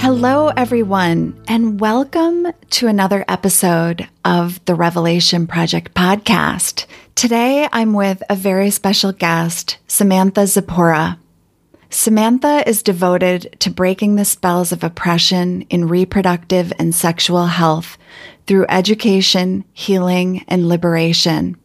Hello, everyone, and welcome to another episode of the Revelation Project podcast. Today, I'm with a very special guest, Samantha Zipporah. Samantha is devoted to breaking the spells of oppression in reproductive and sexual health through education, healing, and liberation.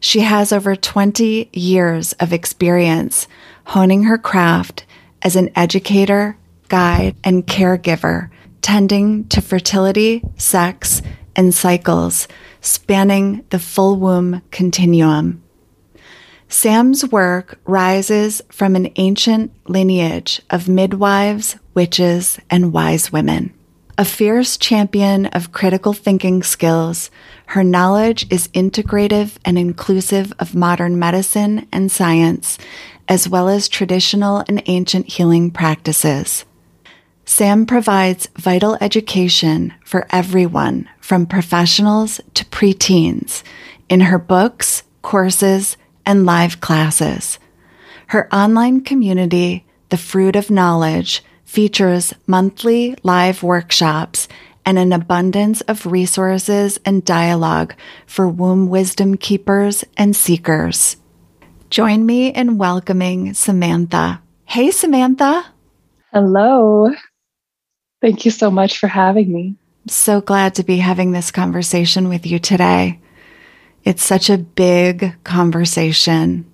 She has over 20 years of experience honing her craft as an educator, guide, and caregiver, tending to fertility, sex, and cycles spanning the full womb continuum. Sam's work rises from an ancient lineage of midwives, witches, and wise women. A fierce champion of critical thinking skills, her knowledge is integrative and inclusive of modern medicine and science, as well as traditional and ancient healing practices. Sam provides vital education for everyone from professionals to preteens in her books, courses, and live classes. Her online community, The Fruit of Knowledge, features monthly live workshops and an abundance of resources and dialogue for womb wisdom keepers and seekers. Join me in welcoming Samantha. Hey, Samantha. Hello. Thank you so much for having me. I'm so glad to be having this conversation with you today. It's such a big conversation.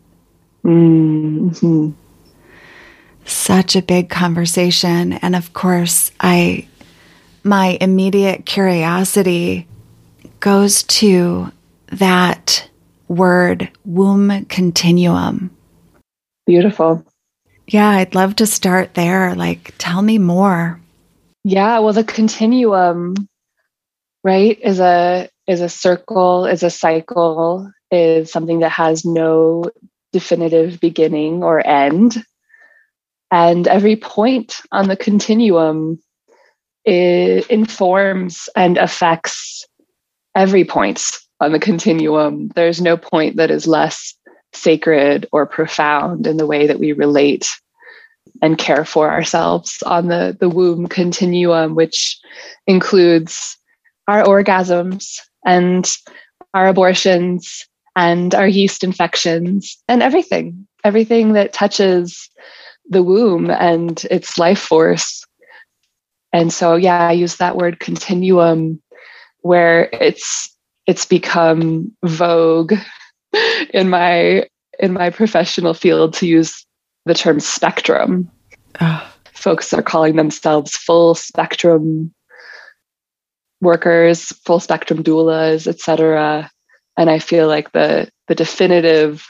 Mm-hmm. Such a big conversation. And of course, I, my immediate curiosity goes to that word womb continuum. Beautiful. Yeah, I'd love to start there. Like, tell me more. Yeah, well, the continuum, right, is a is a circle, is a cycle, is something that has no definitive beginning or end. And every point on the continuum informs and affects every point on the continuum. There's no point that is less sacred or profound in the way that we relate and care for ourselves on the, the womb continuum, which includes our orgasms and our abortions and our yeast infections and everything, everything that touches the womb and its life force. And so, yeah, I use that word continuum where it's it's become vogue in my in my professional field to use the term spectrum. Oh. Folks are calling themselves full spectrum workers, full spectrum doulas, etc. And I feel like the the definitive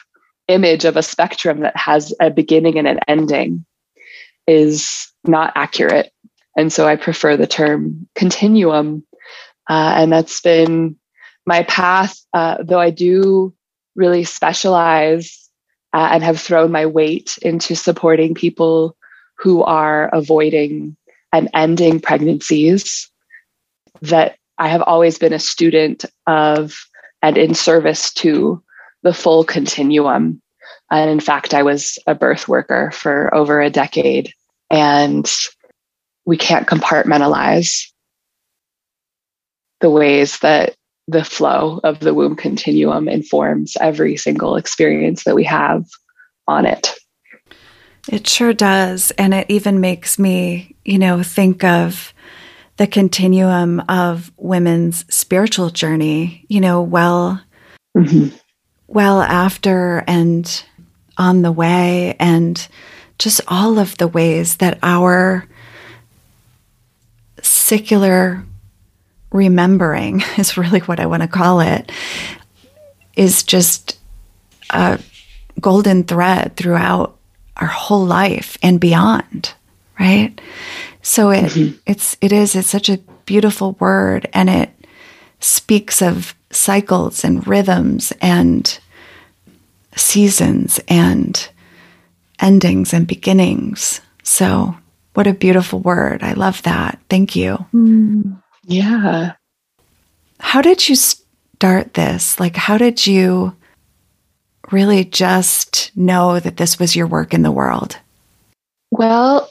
image of a spectrum that has a beginning and an ending is not accurate. And so I prefer the term continuum. Uh, and that's been my path, uh, though I do really specialize uh, and have thrown my weight into supporting people who are avoiding and ending pregnancies. That I have always been a student of and in service to the full continuum. And in fact, I was a birth worker for over a decade, and we can't compartmentalize the ways that the flow of the womb continuum informs every single experience that we have on it. It sure does. And it even makes me, you know, think of the continuum of women's spiritual journey, you know, well, mm-hmm. well after and on the way, and just all of the ways that our secular remembering is really what I want to call it, is just a golden thread throughout our whole life and beyond, right? So it mm-hmm. it's it is it's such a beautiful word and it speaks of cycles and rhythms and seasons and endings and beginnings. So, what a beautiful word. I love that. Thank you. Mm, yeah. How did you start this? Like, how did you really just know that this was your work in the world? Well,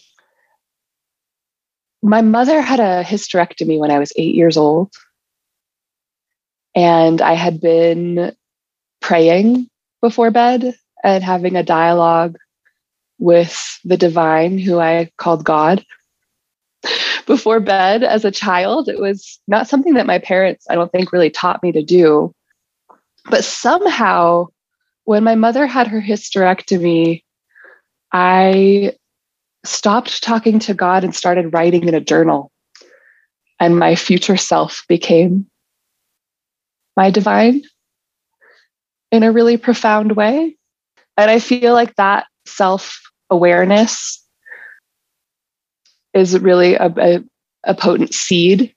my mother had a hysterectomy when I was eight years old. And I had been praying before bed and having a dialogue with the divine, who I called God. Before bed as a child, it was not something that my parents, I don't think, really taught me to do. But somehow, when my mother had her hysterectomy, I stopped talking to God and started writing in a journal. And my future self became my divine in a really profound way. And I feel like that self awareness is really a, a, a, potent seed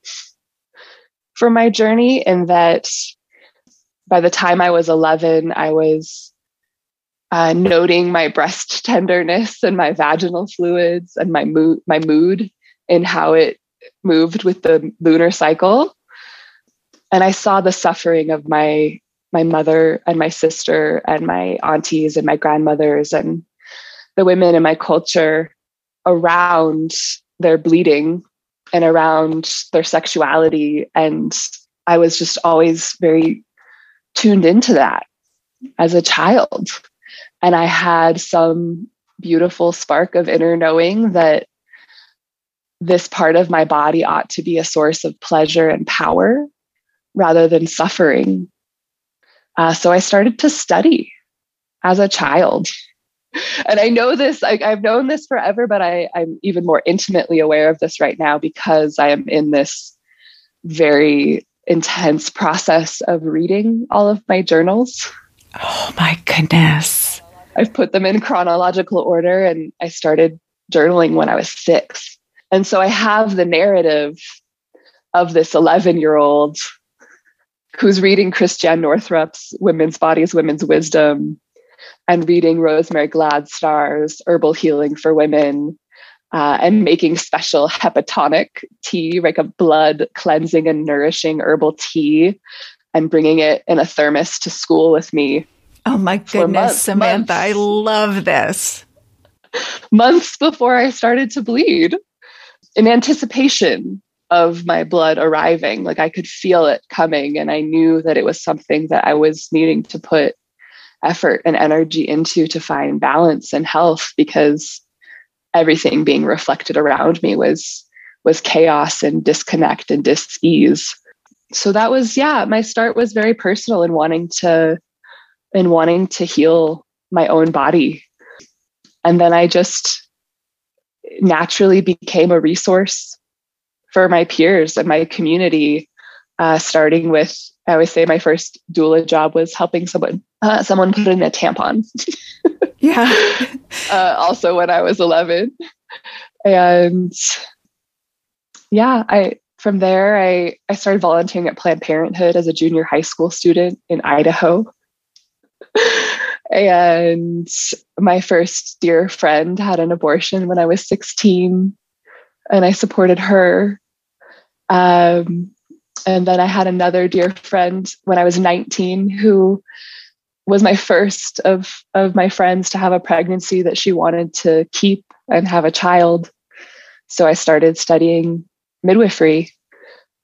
for my journey, in that by the time I was 11, I was uh, noting my breast tenderness and my vaginal fluids and my mood, my mood, and how it moved with the lunar cycle. And I saw the suffering of my my mother and my sister and my aunties and my grandmothers and the women in my culture around their bleeding and around their sexuality. And I was just always very tuned into that as a child. And I had some beautiful spark of inner knowing that this part of my body ought to be a source of pleasure and power rather than suffering. Uh, so I started to study as a child. And I know this, I, have known this forever, but I, I'm even more intimately aware of this right now because I am in this very intense process of reading all of my journals. Oh my goodness. I've put them in chronological order and I started journaling when I was six. And so I have the narrative of this 11 year old who's reading Christiane Northrup's Women's Bodies, Women's Wisdom, and reading Rosemary Gladstar's Herbal Healing for Women, uh, and making special hepatonic tea, like a blood cleansing and nourishing herbal tea, and bringing it in a thermos to school with me. Oh my goodness, months, Samantha, months. I love this. Months before I started to bleed, in anticipation of my blood arriving. Like I could feel it coming, and I knew that it was something that I was needing to put effort and energy into to find balance and health because everything being reflected around me was was chaos and disconnect and dis-ease. So that was yeah my start was very personal in wanting to in wanting to heal my own body. And then i just naturally became a resource for my peers and my community, uh, starting with I always say my first doula job was helping someone uh, someone put in a tampon. yeah. Uh, also when I was 11, and yeah, I from there I I started volunteering at Planned Parenthood as a junior high school student in Idaho. and my first dear friend had an abortion when I was 16 and I supported her um, and then I had another dear friend when I was 19 who was my first of, of my friends to have a pregnancy that she wanted to keep and have a child. So I started studying midwifery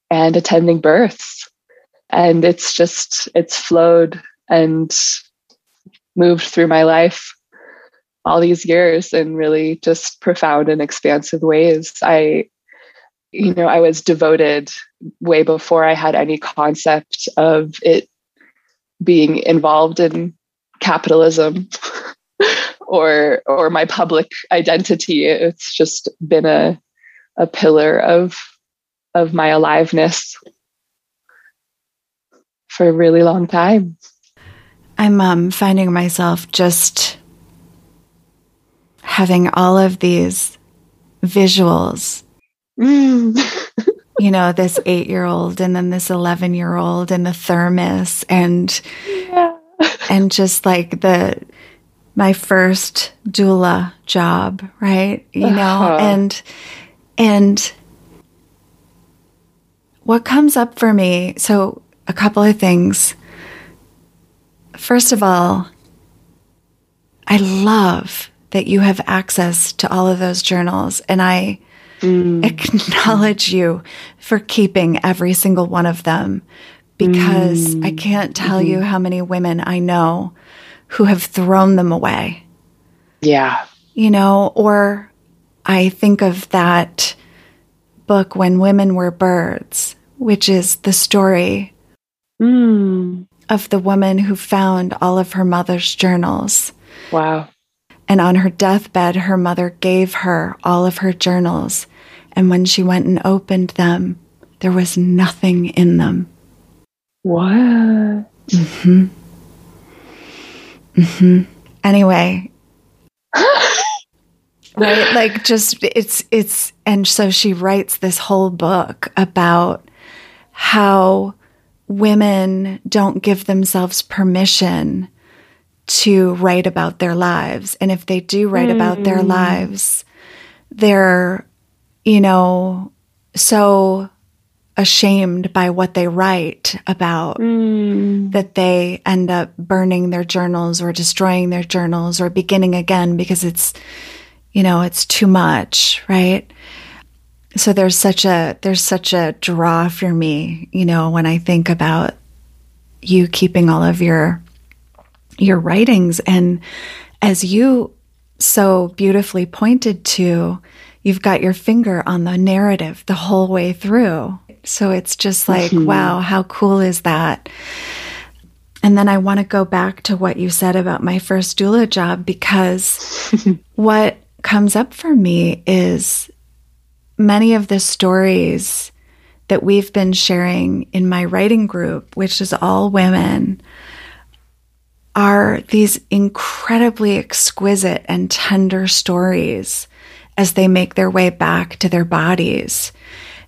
and attending births. And it's just, it's flowed and moved through my life all these years in really just profound and expansive ways. I you know, I was devoted way before I had any concept of it being involved in capitalism or or my public identity. It's just been a a pillar of of my aliveness for a really long time. I'm um, finding myself just having all of these visuals Mm. you know, this eight year old and then this 11 year old and the thermos and, yeah. and just like the my first doula job, right? You know, uh-huh. and and what comes up for me, so a couple of things. First of all, I love that you have access to all of those journals and I mm. acknowledge you for keeping every single one of them because mm. I can't tell mm-hmm. you how many women I know who have thrown them away. Yeah. You know, or I think of that book, When Women Were Birds, which is the story mm. of the woman who found all of her mother's journals. Wow. And on her deathbed, her mother gave her all of her journals. And when she went and opened them, there was nothing in them. What? Mm-hmm. Mm-hmm. Anyway. right? Like just it's it's and so she writes this whole book about how women don't give themselves permission to write about their lives. And if they do write mm. about their hmm. lives, they're, you know, so ashamed by what they write about mm. that they end up burning their journals or destroying their journals or beginning again because it's, you know, it's too much, right? So there's such a there's such a draw for me, you know, when I think about you keeping all of your your writings. And as you so beautifully pointed to, you've got your finger on the narrative the whole way through. So it's just like, mm-hmm. wow, how cool is that? And then I want to go back to what you said about my first doula job because what comes up for me is many of the stories that we've been sharing in my writing group, which is all women, are these incredibly exquisite and tender stories as they make their way back to their bodies.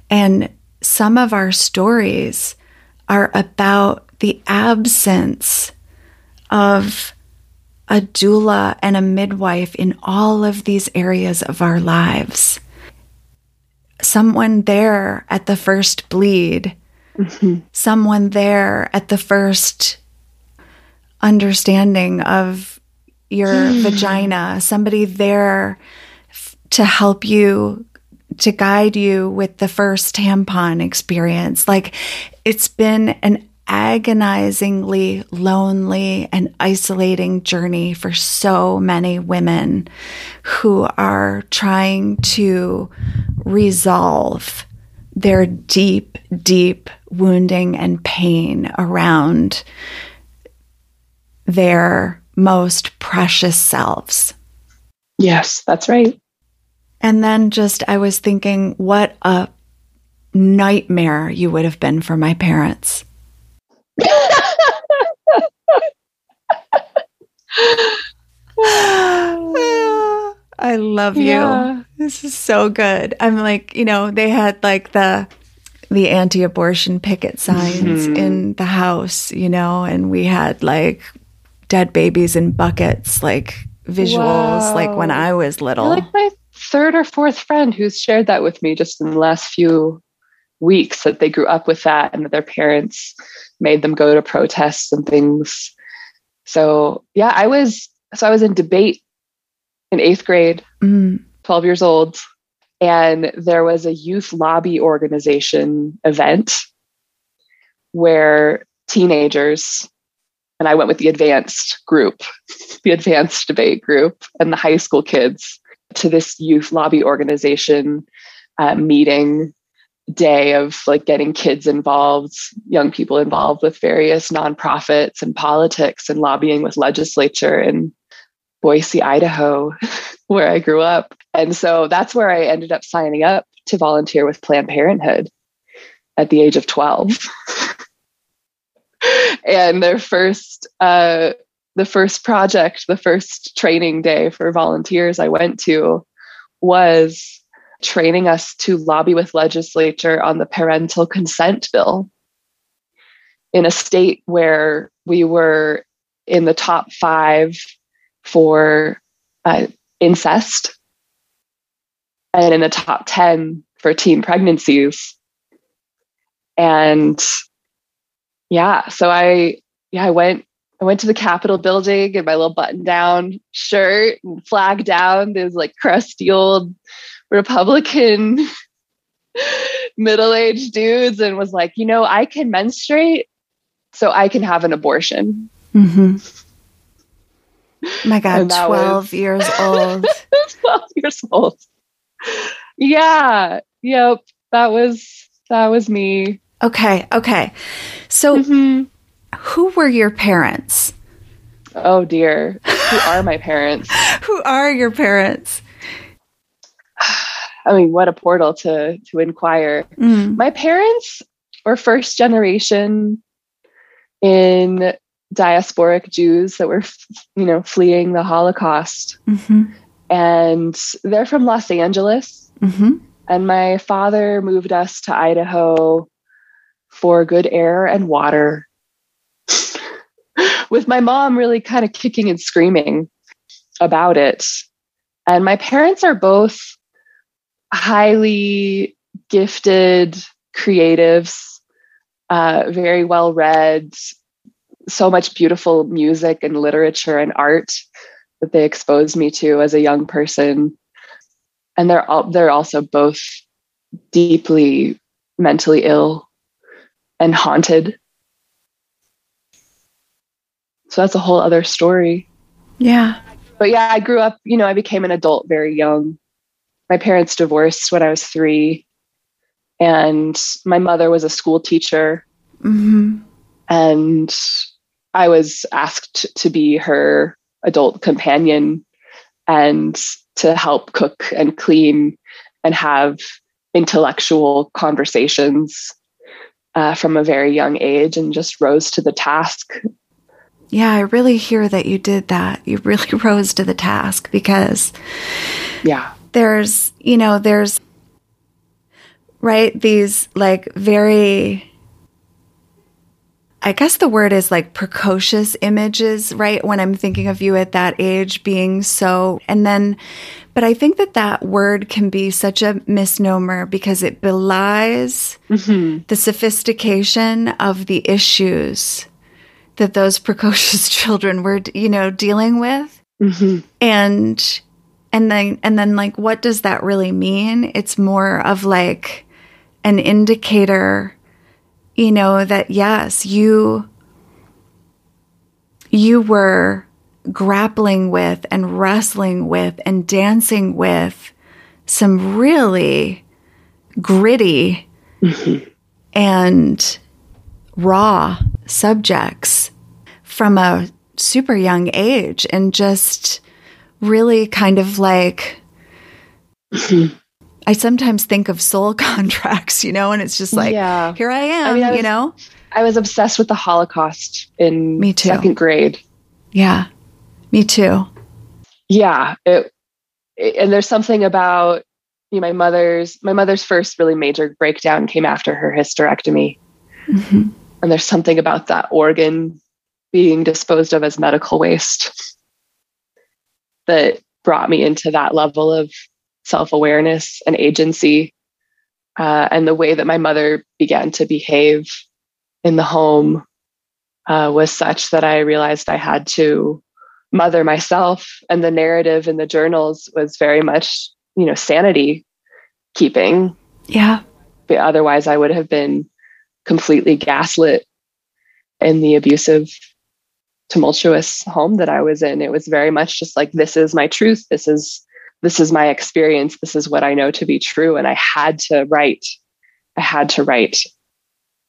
And some of our stories are about the absence of a doula and a midwife in all of these areas of our lives. Someone there at the first bleed, mm-hmm. someone there at the first understanding of your hmm. vagina, somebody there f- to help you, to guide you with the first tampon experience. Like it's been an agonizingly lonely and isolating journey for so many women who are trying to resolve their deep, deep wounding and pain around their most precious selves. Yes, that's right. And then just, I was thinking, what a nightmare you would have been for my parents. I love you. Yeah. This is so good. I'm like, you know, they had like the the anti-abortion picket signs mm-hmm. in the house, you know, and we had like dead babies in buckets, like visuals, wow. like when I was little. You're like my third or fourth friend who's shared that with me just in the last few weeks that they grew up with that and that their parents made them go to protests and things. So yeah, I was so I was in debate in eighth grade, mm. 12 years old, and there was a youth lobby organization event where teenagers and I went with the advanced group, the advanced debate group, and the high school kids to this youth lobby organization uh, meeting day of like getting kids involved, young people involved with various nonprofits and politics and lobbying with legislature in Boise, Idaho, where I grew up. And so that's where I ended up signing up to volunteer with Planned Parenthood at the age of 12. and their first uh, the first project, the first training day for volunteers I went to was training us to lobby with legislature on the parental consent bill in a state where we were in the top five for uh, incest and in the top 10 for teen pregnancies. And yeah, so I, yeah, I went, I went to the Capitol building in my little button down shirt and flag down. There's like crusty old Republican middle aged dudes and was like, you know, I can menstruate so I can have an abortion. Mm-hmm. My God, 12 was, years old. 12 years old. Yeah. Yep. That was, that was me. Okay. Okay. So, mm-hmm. who were your parents? Oh, dear. Who are my parents? who are your parents? I mean, what a portal to to inquire. Mm. My parents were first generation in diasporic Jews that were, you know, fleeing the Holocaust, mm-hmm. and they're from Los Angeles. Mm-hmm. And my father moved us to Idaho for good air and water. With my mom really kind of kicking and screaming about it. And my parents are both highly gifted creatives, uh, very well read, so much beautiful music and literature and art that they exposed me to as a young person. And they're all, they're also both deeply mentally ill and haunted. So that's a whole other story. Yeah. But yeah, I grew up, you know, I became an adult very young my parents divorced when I was three, and my mother was a school teacher. Mm-hmm. And I was asked to be her adult companion and to help cook and clean and have intellectual conversations uh, from a very young age and just rose to the task. Yeah, I really hear that you did that. You really rose to the task because yeah there's, you know, there's, right, these like very, I guess the word is like precocious images, right? When I'm thinking of you at that age being so, and then, but I think that that word can be such a misnomer because it belies mm-hmm. the sophistication of the issues that those precocious children were, you know, dealing with. Mm-hmm. And and then and then like what does that really mean it's more of like an indicator you know that yes you you were grappling with and wrestling with and dancing with some really gritty mm-hmm. and raw subjects from a super young age and just really kind of like I sometimes think of soul contracts, you know, and it's just like, yeah. here I am, I mean, I was, you know. I was obsessed with the Holocaust in me too. second grade. Yeah, me too. Yeah, it, it, and there's something about you know, my mother's my mother's first really major breakdown came after her hysterectomy, mm-hmm. and there's something about that organ being disposed of as medical waste that brought me into that level of self awareness and agency. Uh, and the way that my mother began to behave in the home uh, was such that I realized I had to mother myself. And the narrative in the journals was very much, you know, sanity keeping. Yeah. But otherwise, I would have been completely gaslit in the abusive tumultuous home that I was in. It was very much just like, this is my truth. This is, this is my experience. This is what I know to be true. And I had to write, I had to write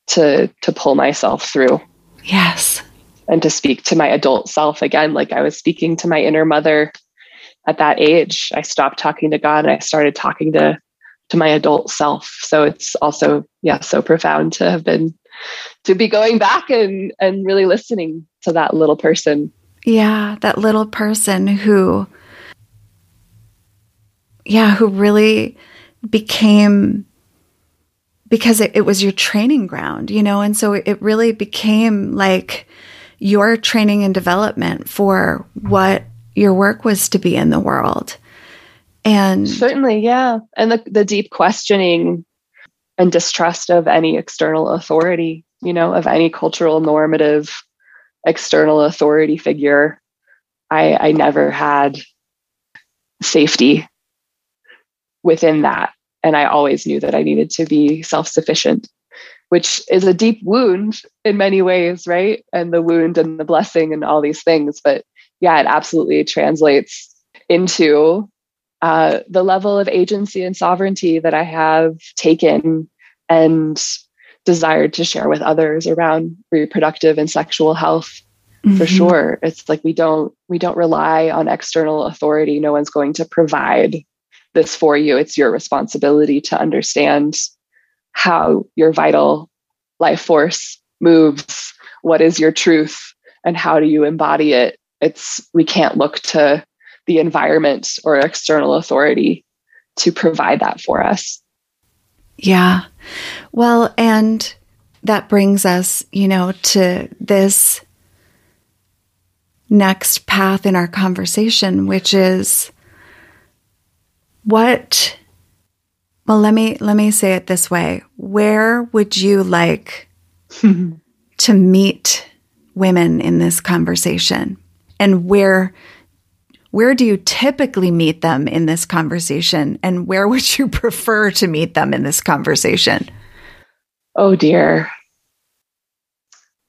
to, to pull myself through. Yes. And to speak to my adult self again, like I was speaking to my inner mother at that age. I stopped talking to God and I started talking to, to my adult self. So it's also, yeah, so profound to have been to be going back and and really listening to that little person. Yeah, that little person who yeah, who really became because it, it was your training ground, you know, and so it really became like your training and development for what your work was to be in the world. And certainly, yeah. And the, the deep questioning and distrust of any external authority, you know, of any cultural normative external authority figure. I, I never had safety within that. And I always knew that I needed to be self sufficient, which is a deep wound in many ways, right? And the wound and the blessing and all these things. But yeah, it absolutely translates into uh, the level of agency and sovereignty that I have taken and desired to share with others around reproductive and sexual health mm-hmm. for sure it's like we don't we don't rely on external authority no one's going to provide this for you it's your responsibility to understand how your vital life force moves what is your truth and how do you embody it it's we can't look to the environment or external authority to provide that for us. Yeah. Well, and that brings us, you know, to this next path in our conversation, which is what well let me let me say it this way where would you like to meet women in this conversation and where where do you typically meet them in this conversation? And where would you prefer to meet them in this conversation? Oh, dear.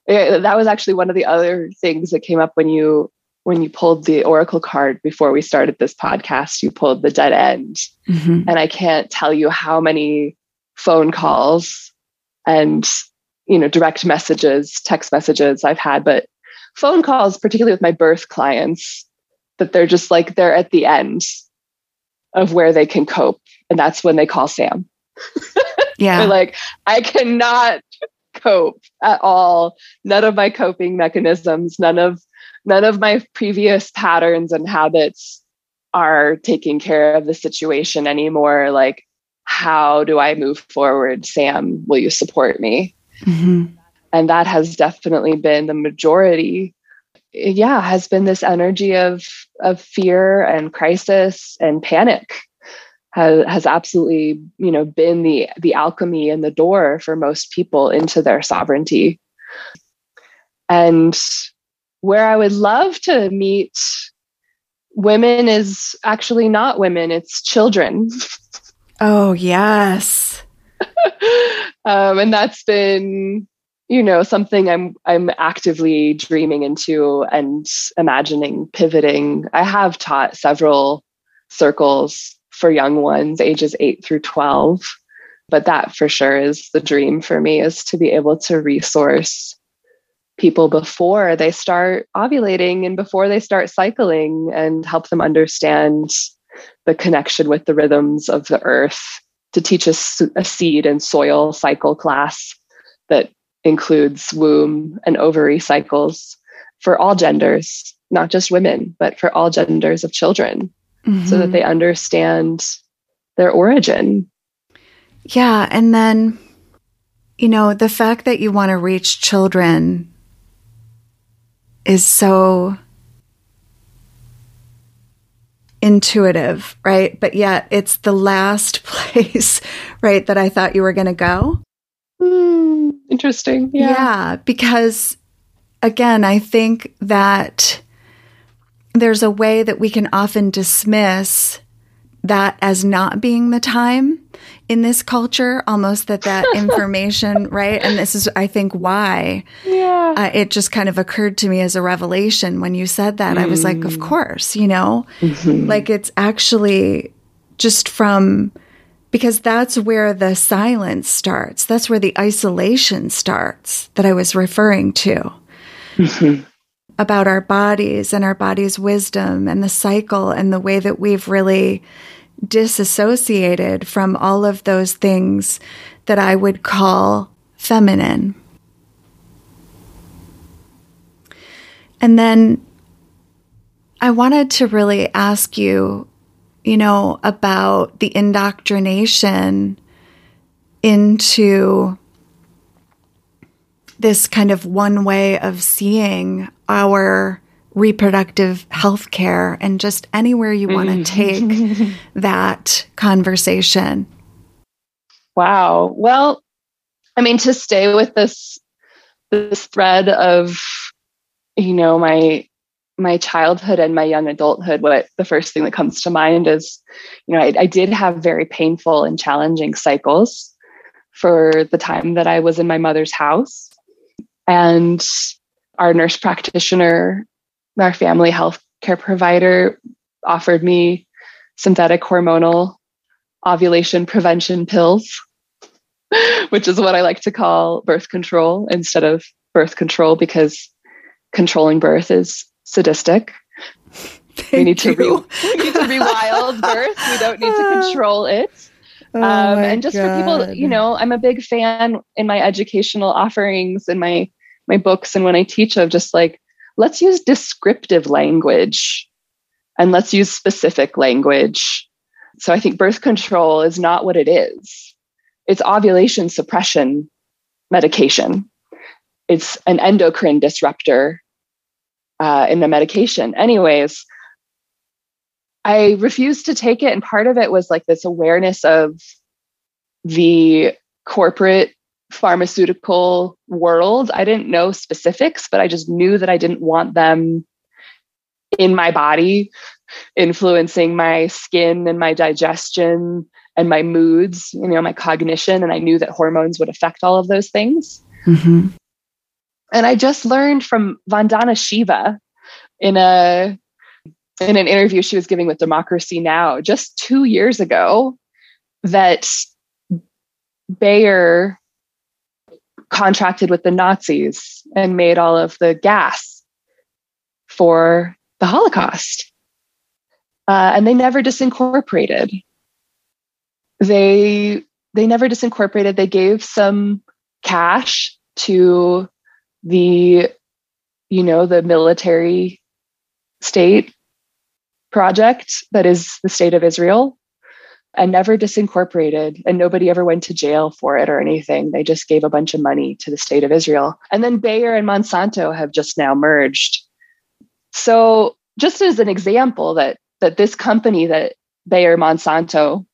Yeah, that was actually one of the other things that came up when you when you pulled the oracle card before we started this podcast you pulled the dead end. Mm-hmm. and i can't tell you how many phone calls and you know direct messages text messages i've had but phone calls particularly with my birth clients that they're just like they're at the end of where they can cope and that's when they call sam. Yeah. They're like i cannot cope at all. None of my coping mechanisms none of none of my previous patterns and habits are taking care of the situation anymore. Like how do i move forward? Sam will you support me? Mm-hmm. and that has definitely been the majority. Yeah has been this energy of of fear and crisis and panic has, has absolutely you know been the the alchemy and the door for most people into their sovereignty. And where i would love to meet women is actually not women it's children. Oh yes. Um, and that's been you know something i'm i'm actively dreaming into and imagining pivoting. I have taught several circles for young ones ages 8 through 12 but that for sure is the dream for me is to be able to resource people before they start ovulating and before they start cycling and help them understand the connection with the rhythms of the earth to teach us a seed and soil cycle class that includes womb and ovary cycles for all genders, not just women, but for all genders of children, mm-hmm. so that mm-hmm. they understand their origin. Yeah. And then, you know, the fact that you want to reach children is so intuitive, right? But yet it's the last place, right, that I thought you were going to go. Mm, interesting. Yeah. Yeah. Because again, I think that there's a way that we can often dismiss that as not being the time in this culture, almost that that information, right? And this is, I think, why yeah. Uh, it just kind of occurred to me as a revelation when you said that. Mm. I was like, of mm. course, you know, mm-hmm. like it's actually just from because that's where the silence starts. That's where the isolation starts that I was referring to mm-hmm. about our bodies and our body's wisdom and the cycle and the way that we've really disassociated from all of those things that I would call feminine. And then I wanted to really ask you you know, about the indoctrination into this kind of one way of seeing our reproductive health care and just anywhere you want to mm. take that conversation. Wow. Well, I mean, to stay with this this thread of, you know, my my childhood and my young adulthood, what the first thing that comes to mind is, you know, I, I did have very painful and challenging cycles for the time that I was in my mother's house. And our nurse practitioner, our family health care provider, offered me synthetic hormonal ovulation prevention pills, which is what I like to call birth control instead of birth control because controlling birth is sadistic. Thank we need to re- we need to rewild birth. We don't need to control it. Oh um, and just God. for people, you know, I'm a big fan in my educational offerings and my my books and when I teach of just like let's use descriptive language and let's use specific language. So I think birth control is not what it is. It's ovulation suppression medication. It's an endocrine disruptor uh, in the medication. Anyways, I refused to take it. And part of it was like this awareness of the corporate pharmaceutical world. I didn't know specifics, but I just knew that I didn't want them in my body, influencing my skin and my digestion and my moods, you know, my cognition. And I knew that hormones would affect all of those things. Mm-hmm. And I just learned from Vandana Shiva in a in an interview she was giving with Democracy Now! just two years ago that Bayer contracted with the Nazis and made all of the gas for the Holocaust. Uh, and they never disincorporated. They they never disincorporated. They gave some cash to the you know the military state project that is the state of Israel and never disincorporated and nobody ever went to jail for it or anything. They just gave a bunch of money to the state of israel. And then bayer and monsanto have just now merged. So just as an example that that this company that bayer monsanto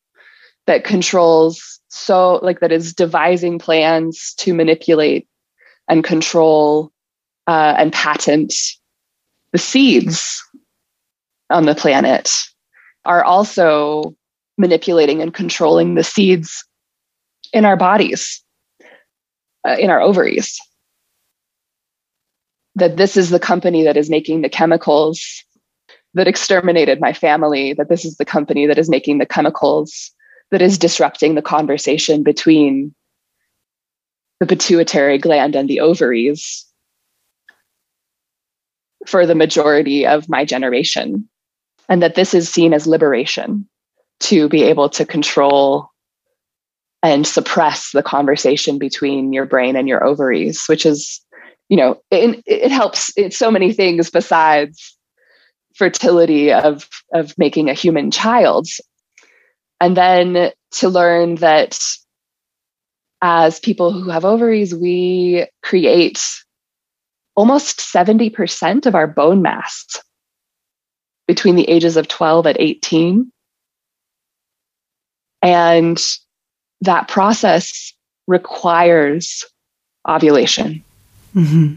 that controls so like that is devising plans to manipulate and control uh, and patent the seeds on the planet are also manipulating and controlling the seeds in our bodies, uh, in our ovaries. That this is the company that is making the chemicals that exterminated my family, that this is the company that is making the chemicals that is disrupting the conversation between the pituitary gland and the ovaries for the majority of my generation. And that this is seen as liberation to be able to control and suppress the conversation between your brain and your ovaries, which is, you know, it, it helps in so many things besides fertility of of making a human child. And then to learn that as people who have ovaries, we create almost 70% of our bone mass between the ages of 12 and 18 and that process requires ovulation. Mm-hmm.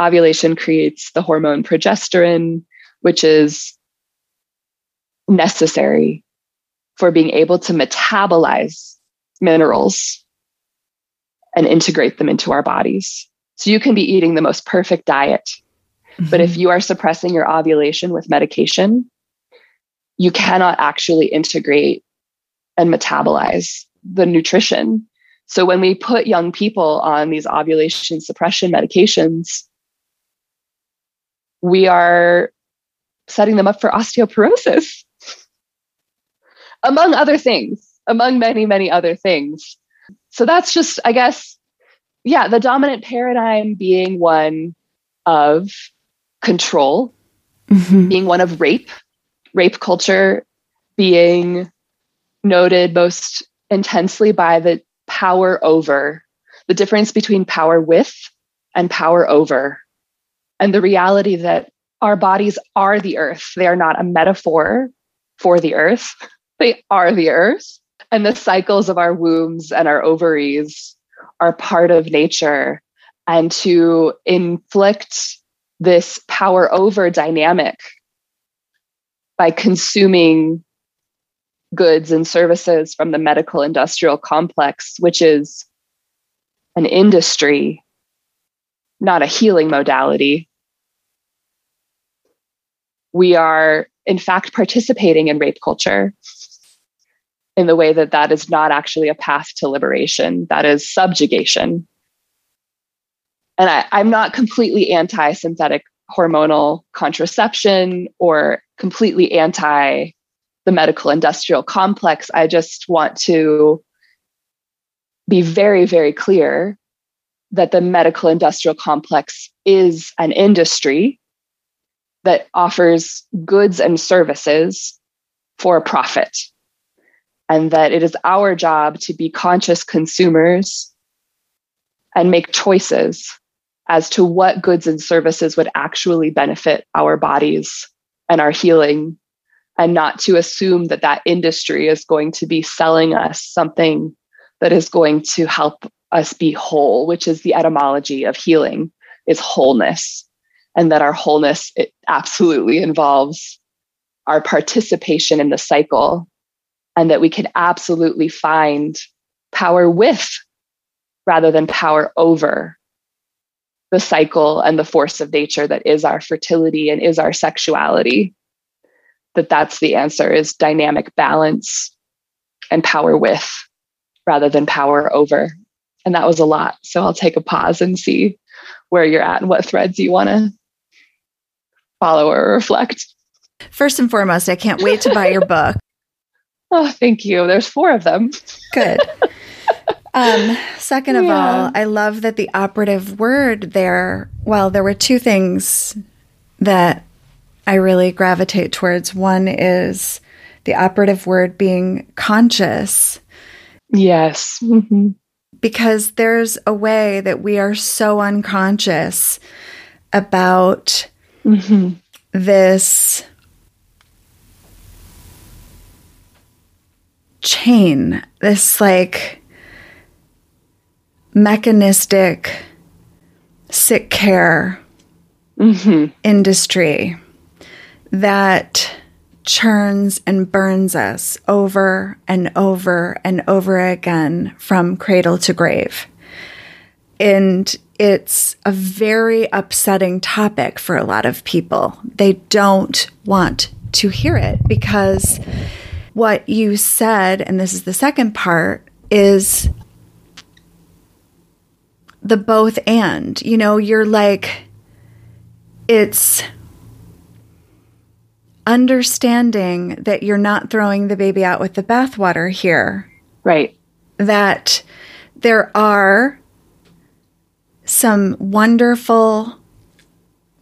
Ovulation creates the hormone progesterone, which is necessary for being able to metabolize minerals and integrate them into our bodies. So you can be eating the most perfect diet, mm-hmm. but if mm-hmm. you are suppressing your ovulation with medication, you cannot actually integrate and metabolize the nutrition. So when we put young people on these ovulation suppression medications, we are setting them up for osteoporosis, among other things, among many, many other things. So that's just, I guess, yeah, the dominant paradigm being one of control, mm-hmm. being one of rape, rape culture being noted most intensely by the power over, the difference between power with and power over. And the reality that our bodies are the earth, they are not a metaphor for the earth, they are the earth. And the cycles of our wombs and our ovaries are part of nature. And to inflict this power over dynamic by consuming goods and services from the medical industrial complex, which is an industry, not a healing modality. We are, in fact, participating in rape culture in the way that that is not actually a path to liberation, that is subjugation. And I, I'm not completely anti synthetic hormonal contraception or completely anti the medical industrial complex. I just want to be very, very clear that the medical industrial complex is an industry that offers goods and services for a profit. And that it is our job to be conscious consumers and make choices as to what goods and services would actually benefit our bodies and our healing and not to assume that that industry is going to be selling us something that is going to help us be whole which is the etymology of healing is wholeness. And that our wholeness it absolutely involves our participation in the cycle. And that we can absolutely find power with rather than power over the cycle and the force of nature that is our fertility and is our sexuality that that's the answer is dynamic balance and power with rather than power over. And that was a lot. So i'll take a pause and see where you're at and what threads you want to follow or reflect. First and foremost i can't wait to buy your book. Oh thank you. There's four of them. Good. Um, second of yeah. all i love that the operative word there well there were two things that I really gravitate towards. One is the operative word being conscious. Yes. Mm-hmm. Because there's a way that we are so unconscious about mm-hmm. this chain, this like mechanistic sick care mm-hmm. industry that churns and burns us over and over and over again from cradle to grave. And it's a very upsetting topic for a lot of people. They don't want to hear it because what you said, and this is the second part, is the both and. You know, you're like, it's understanding that you're not throwing the baby out with the bathwater here. Right. That there are some wonderful,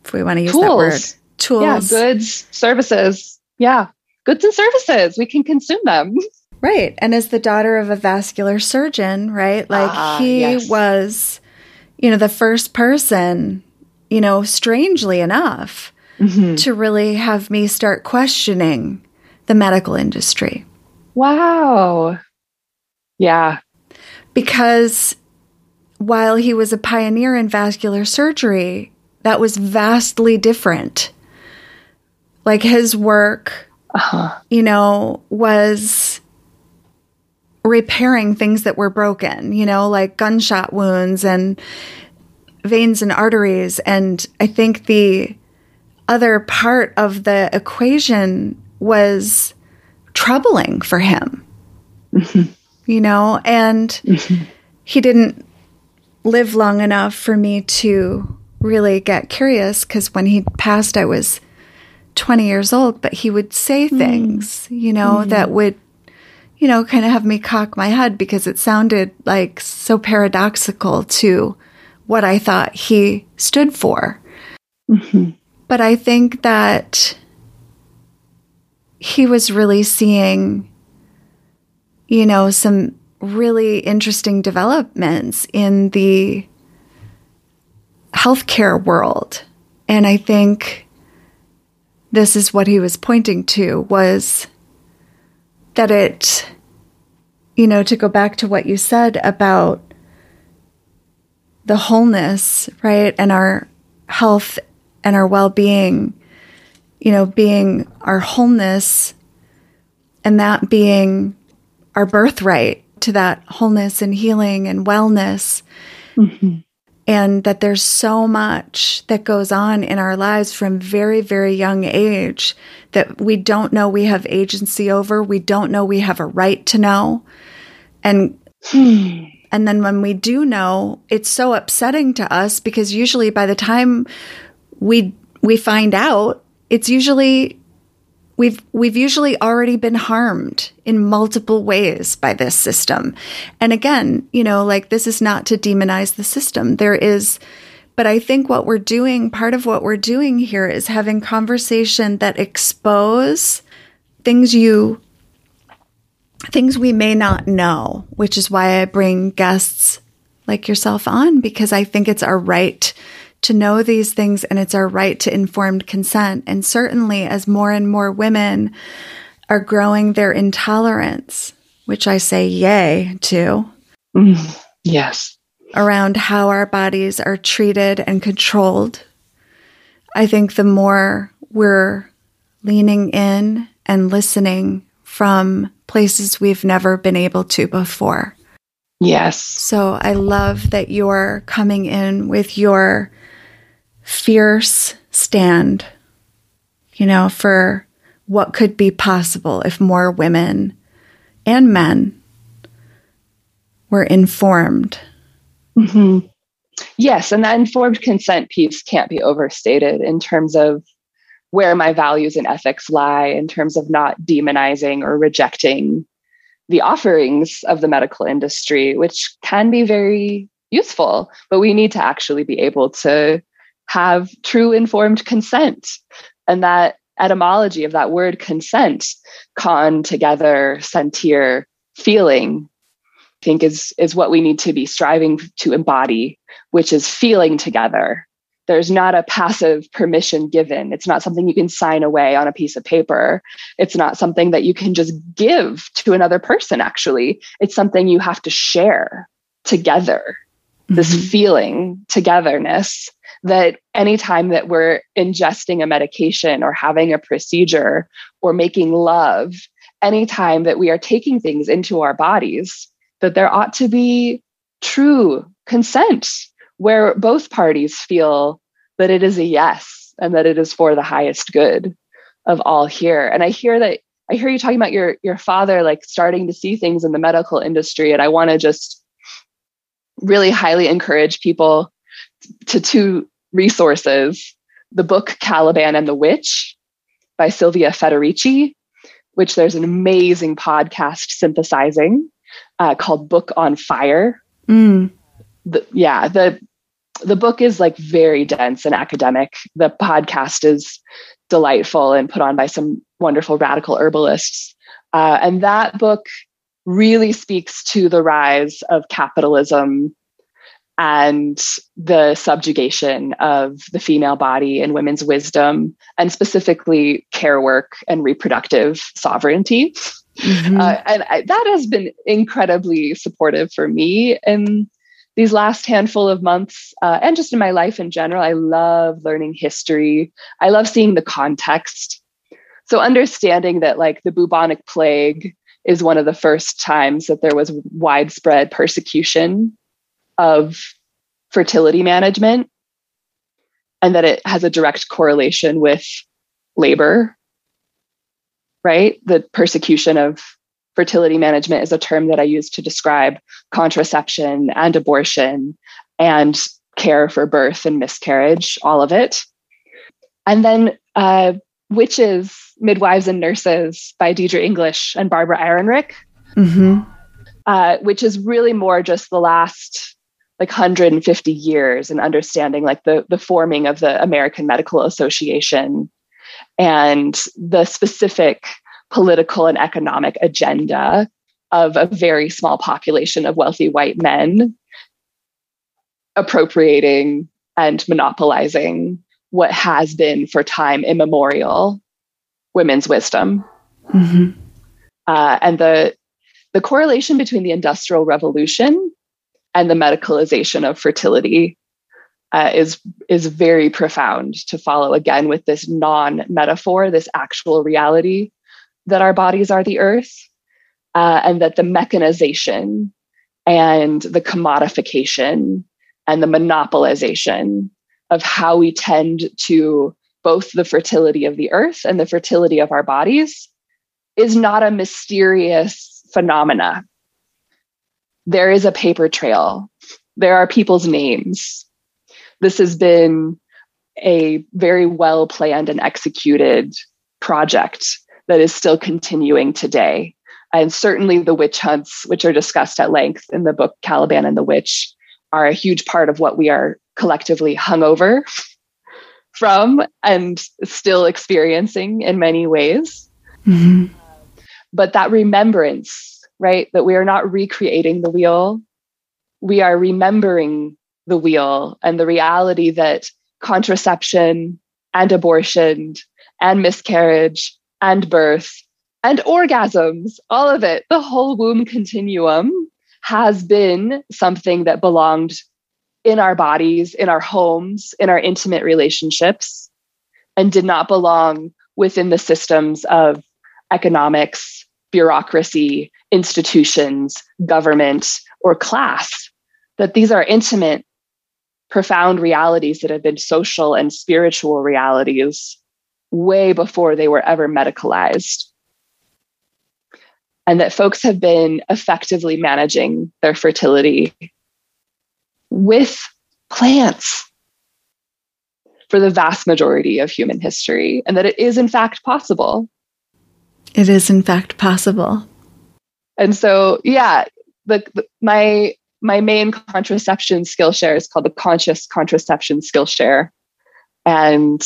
if we want to use tools. that word, tools. Yeah, goods, services. Yeah, goods and services. We can consume them. Right. And as the daughter of a vascular surgeon, right? Like uh, he yes. was, you know, the first person, you know, strangely enough, mm-hmm. to really have me start questioning the medical industry. Wow. Yeah. Because while he was a pioneer in vascular surgery, that was vastly different. Like his work, uh-huh. you know, was repairing things that were broken, you know, like gunshot wounds and veins and arteries. And I think the other part of the equation was troubling for him. Mm-hmm. You know, and mm-hmm. he didn't live long enough for me to really get curious because when he passed, I was 20 years old, but he would say mm. things, you know, mm. that would, you know, kind of have me cock my head because it sounded like so paradoxical to what I thought he stood for. Mm-hmm. But I think that he was really seeing, you know, some really interesting developments in the healthcare world. And I think this is what he was pointing to was that it, you know, to go back to what you said about the wholeness, right? And our health and our well being, you know, being our wholeness and that being our birthright to that wholeness and healing and wellness. Mm-hmm. And that there's so much that goes on in our lives from very, very young age that we don't know we have agency over. We don't know we have a right to know. And And then when we do know, it's so upsetting to us because usually by the time we we find out, it's usually we've we've usually already been harmed in multiple ways by this system. And again, you know, like this is not to demonize the system. There is but I think what we're doing, part of what we're doing here is having conversation that expose things you things we may not know, which is why I bring guests like yourself on because I think it's our right to know these things and it's our right to informed consent. And certainly as more and more women are growing their intolerance, which I say yay to. Mm, yes. Around how our bodies are treated and controlled. I think the more we're leaning in and listening from places we've never been able to before. Yes. So I love that you're coming in with your fierce stand, you know, for what could be possible if more women and men were informed. Mm-hmm. Yes. And that informed consent piece can't be overstated in terms of where my values and ethics lie in terms of not demonizing or rejecting the offerings of the medical industry, which can be very useful, but we need to actually be able to have true informed consent. And that etymology of that word consent, con together, sentir, feeling, I think is, is what we need to be striving to embody, which is feeling together there's not a passive permission given. It's not something you can sign away on a piece of paper. It's not something that you can just give to another person, actually. It's something you have to share together. Mm-hmm. This feeling togetherness that anytime that we're ingesting a medication or having a procedure or making love, anytime that we are taking things into our bodies, that there ought to be true consent where both parties feel that it is a yes and that it is for the highest good of all here. And I hear that I hear you talking about your your father like starting to see things in the medical industry and I want to just really highly encourage people to two resources. The book Caliban and the Witch by Silvia Federici, which there's an amazing podcast synthesizing uh, called Book on Fire. Mm the, yeah, the the book is like very dense and academic. The podcast is delightful and put on by some wonderful radical herbalists. Uh, and that book really speaks to the rise of capitalism and the subjugation of the female body and women's wisdom, and specifically care work and reproductive sovereignty. Mm-hmm. Uh, and I, that has been incredibly supportive for me in these last handful of months uh, and just in my life in general i love learning history i love seeing the context so understanding that like the bubonic plague is one of the first times that there was widespread persecution of fertility management and that it has a direct correlation with labor right the persecution of fertility management is a term that I use to describe contraception and abortion and care for birth and miscarriage, all of it. And then uh, Witches, Midwives, and Nurses by Deirdre English and Barbara Ehrenreich, mm-hmm. uh, which is really more just the last like 150 years and understanding like the, the forming of the American Medical Association and the specific political and economic agenda of a very small population of wealthy white men appropriating and monopolizing what has been for time immemorial women's wisdom. Mm-hmm. Uh, and the the correlation between the industrial revolution and the medicalization of fertility uh, is is very profound to follow again with this non metaphor this actual reality that our bodies are the earth uh, and that the mechanization and the commodification and the monopolization of how we tend to both the fertility of the earth and the fertility of our bodies is not a mysterious phenomena. There is a paper trail. There are people's names. This has been a very well planned and executed project that is still continuing today. And certainly the witch hunts, which are discussed at length in the book Caliban and the Witch, are a huge part of what we are collectively hungover from and still experiencing in many ways. Mm-hmm. But that remembrance, right, that we are not recreating the wheel, we are remembering the wheel and the reality that contraception and abortion and miscarriage and birth and orgasms, all of it, the whole womb continuum has been something that belonged in our bodies, in our homes, in our intimate relationships, and did not belong within the systems of economics, bureaucracy, institutions, government, or class. That these are intimate, profound realities that have been social and spiritual realities way before they were ever medicalized. And that folks have been effectively managing their fertility with plants for the vast majority of human history, and that it is, in fact, possible. It is, in fact, possible. And so, yeah, the, the my my main contraception Skillshare is called the Conscious Contraception Skillshare, and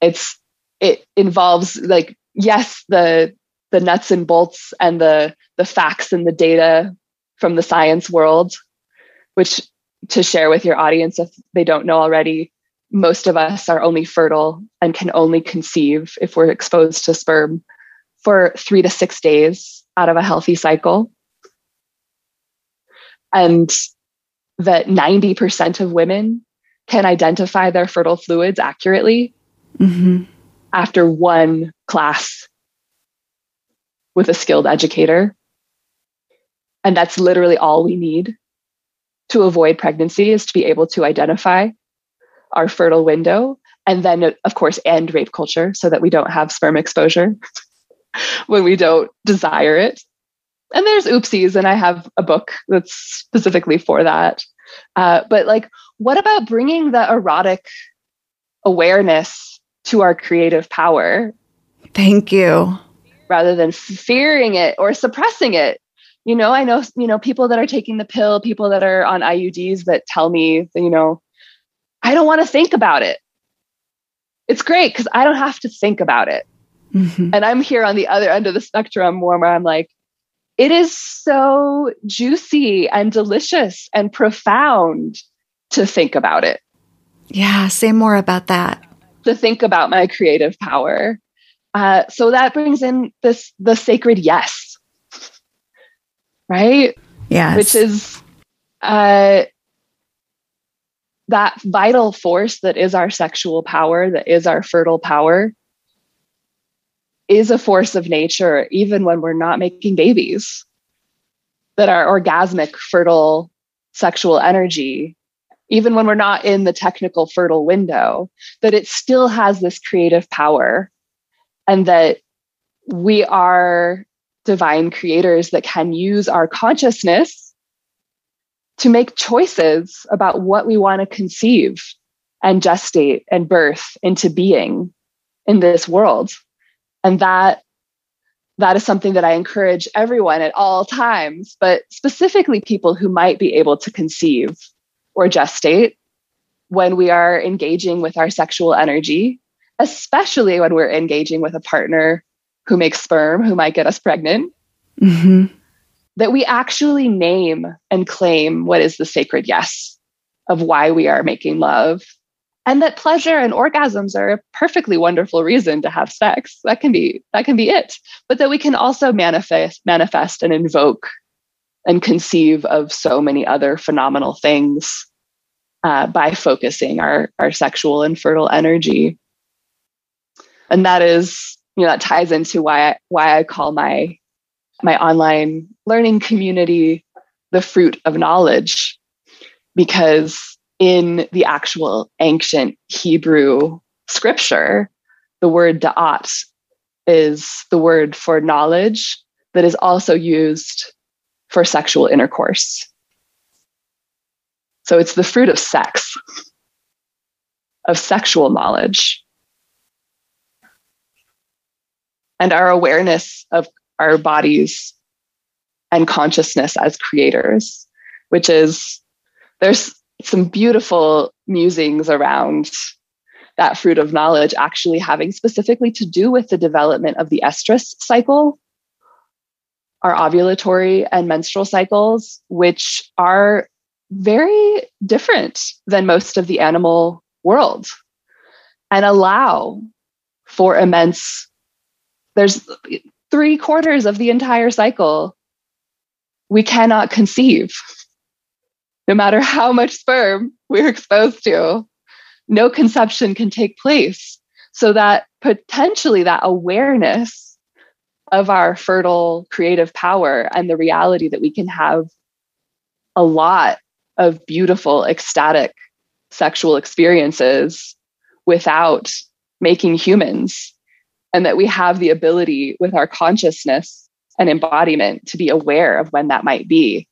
it's it involves like yes the the nuts and bolts and the the facts and the data from the science world which to share with your audience if they don't know already most of us are only fertile and can only conceive if we're exposed to sperm for 3 to 6 days out of a healthy cycle. And that 90% of women can identify their fertile fluids accurately mm-hmm. after one class with a skilled educator. And that's literally all we need to avoid pregnancy is to be able to identify our fertile window and then of course end rape culture so that we don't have sperm exposure when we don't desire it and there's oopsies and i have a book that's specifically for that uh, but like what about bringing the erotic awareness to our creative power. Thank you. Rather than fearing it or suppressing it. You know, I know, you know, people that are taking the pill, people that are on IUDs that tell me, you know, I don't want to think about it. It's great because I don't have to think about it. Mm-hmm. And I'm here on the other end of the spectrum where I'm like, it is so juicy and delicious and profound to think about it. Yeah, say more about that to think about my creative power. Uh, so that brings in this the sacred yes, right? Yeah, which is uh, that vital force that is our sexual power, that is our fertile power, is a force of nature, even when we're not making babies. That our orgasmic, fertile sexual energy even when we're not in the technical fertile window, that it still has this creative power and that we are divine creators that can use our consciousness to make choices about what we want to conceive and gestate and birth into being in this world. And that that is something that I encourage everyone at all times, but specifically people who might be able to conceive or gestate when we are engaging with our sexual energy, especially when we're engaging with a partner who makes sperm, who might get us pregnant. Mm-hmm. That we actually name and claim what is the sacred yes of why we are making love and that pleasure and orgasms are a perfectly wonderful reason to have sex. That can be that can be it. But that we can also manifest manifest and invoke and conceive of so many other phenomenal things uh, by focusing our our sexual and fertile energy. And that is you know that ties into why I, why I call my my online learning community the fruit of knowledge. Because in the actual ancient Hebrew scripture, the word da'at is the word for knowledge that is also used for sexual intercourse. So it's the fruit of sex, of sexual knowledge. And our awareness of our bodies and consciousness as creators, which is there's some beautiful musings around that fruit of knowledge actually having specifically to do with the development of the estrus cycle, our ovulatory and menstrual cycles, which are very different than most of the animal world and allow for immense there's three quarters of the entire cycle we cannot conceive no matter how much sperm we're exposed to, no conception can take place. So that potentially that awareness of our fertile creative power and the reality that we can have a lot of beautiful, ecstatic sexual experiences without making humans, and that we have the ability with our consciousness and embodiment to be aware of when that might be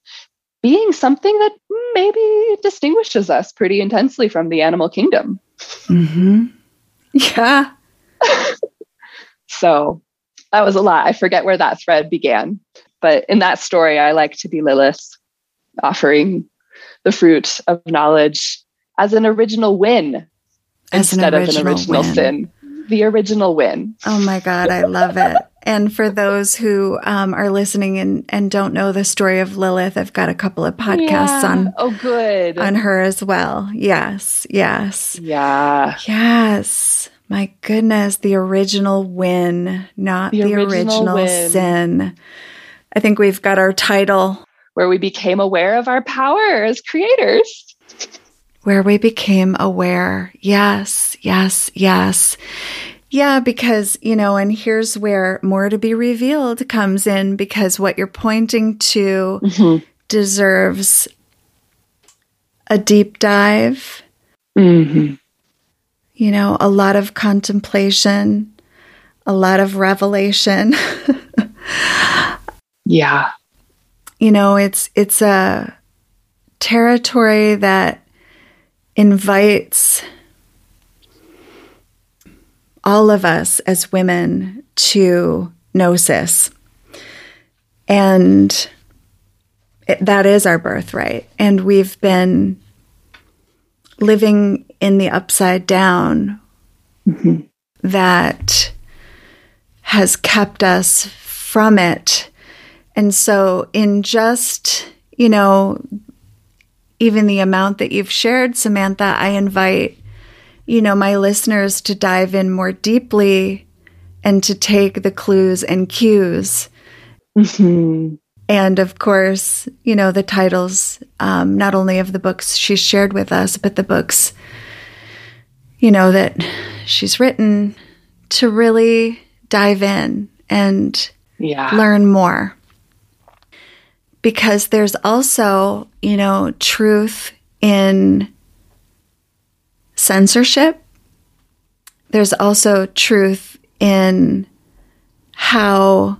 being something that maybe distinguishes us pretty intensely from the animal kingdom. Mm-hmm. Yeah. so that was a lot. I forget where that thread began. But in that story, I like to be Lilith, offering the fruit of knowledge as an original win as instead original of an original win. sin. The original win. Oh my God, I love it. And for those who um, are listening and, and don't know the story of Lilith, I've got a couple of podcasts yeah. on oh good on her as well. Yes, yes, yeah, yes. My goodness, the original win, not the, the original, original sin. I think we've got our title where we became aware of our power as creators. Where we became aware. Yes, yes, yes. Yeah, because, you know, and here's where more to be revealed comes in because what you're pointing to mm-hmm. deserves a deep dive. Mm-hmm. You know, a lot of contemplation, a lot of revelation. yeah. You know, it's it's a territory that invites all of us as women to gnosis. And it, that is our birthright. And we've been living in the upside down mm-hmm. that has kept us from it. And so, in just, you know, even the amount that you've shared, Samantha, I invite you know, my listeners to dive in more deeply and to take the clues and cues. Mm-hmm. And of course, you know, the titles, um, not only of the books she's shared with us, but the books, you know, that she's written to really dive in and yeah. learn more. Because there's also, you know, truth in censorship. There's also truth in how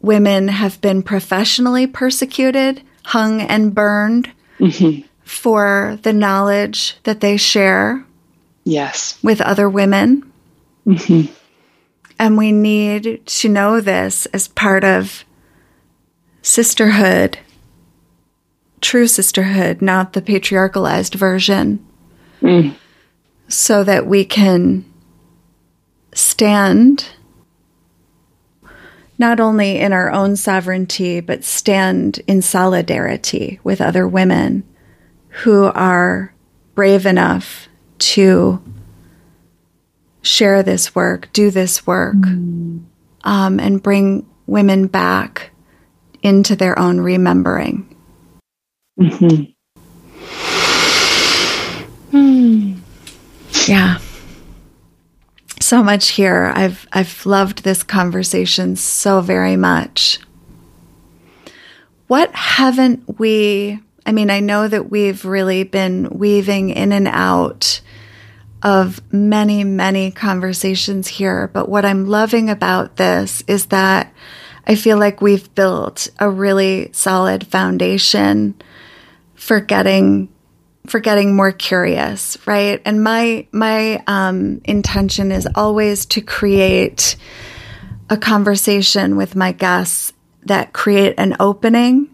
women have been professionally persecuted, hung, and burned mm-hmm. for the knowledge that they share. Yes. With other women. Mm-hmm. And we need to know this as part of sisterhood, true sisterhood, not the patriarchalized version. Mm so that we can stand not only in our own sovereignty, but stand in solidarity with other women who are brave enough to share this work, do this work, mm. um, and bring women back into their own remembering. Mm-hmm. Mm. Yeah. So much here. I've I've loved this conversation so very much. What haven't we I mean, I know that we've really been weaving in and out of many, many conversations here, but what I'm loving about this is that I feel like we've built a really solid foundation for getting for getting more curious, right? And my my um, intention is always to create a conversation with my guests that create an opening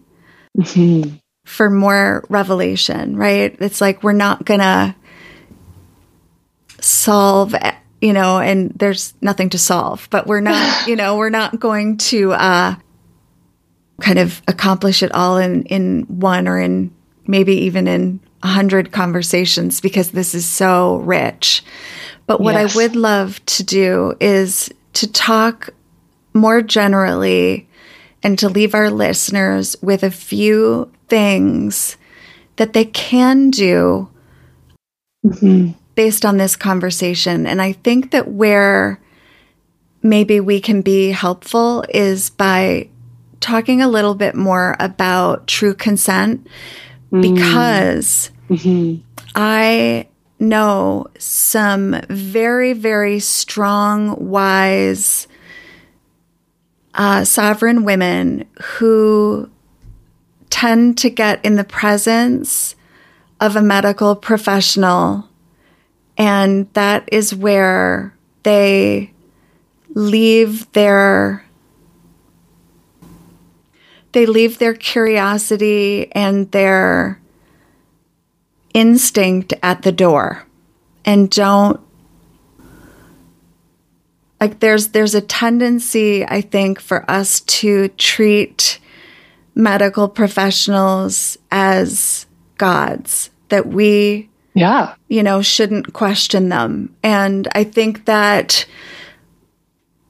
mm-hmm. for more revelation, right? It's like we're not gonna solve you know, and there's nothing to solve, but we're not, you know, we're not going to uh, kind of accomplish it all in in one or in maybe even in a hundred conversations because this is so rich. But what yes. I would love to do is to talk more generally and to leave our listeners with a few things that they can do mm-hmm. based on this conversation. And I think that where maybe we can be helpful is by talking a little bit more about true consent. Because mm-hmm. I know some very, very strong, wise, uh, sovereign women who tend to get in the presence of a medical professional. And that is where they leave their they leave their curiosity and their instinct at the door and don't like there's there's a tendency i think for us to treat medical professionals as gods that we yeah. you know shouldn't question them. And i think that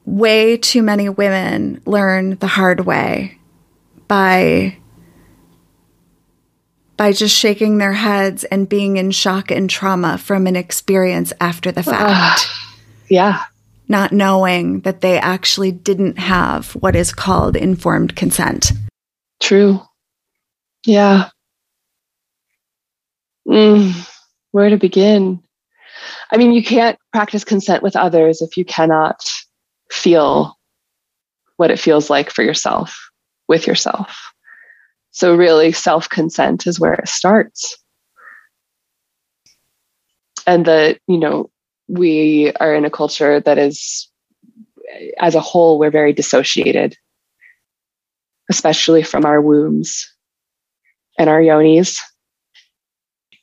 way too many women learn the hard way by by just shaking their heads and being in shock and trauma from an experience after the fact. Uh, yeah. Not knowing that they actually didn't have what is called informed consent. True. Yeah. Mm, where to begin? I mean, you can't practice consent with others if you cannot feel what it feels like for yourself with yourself. So, really, self consent is where it starts. And that, you know, we are in a culture that is, as a whole, we're very dissociated, especially from our wombs and our yonis.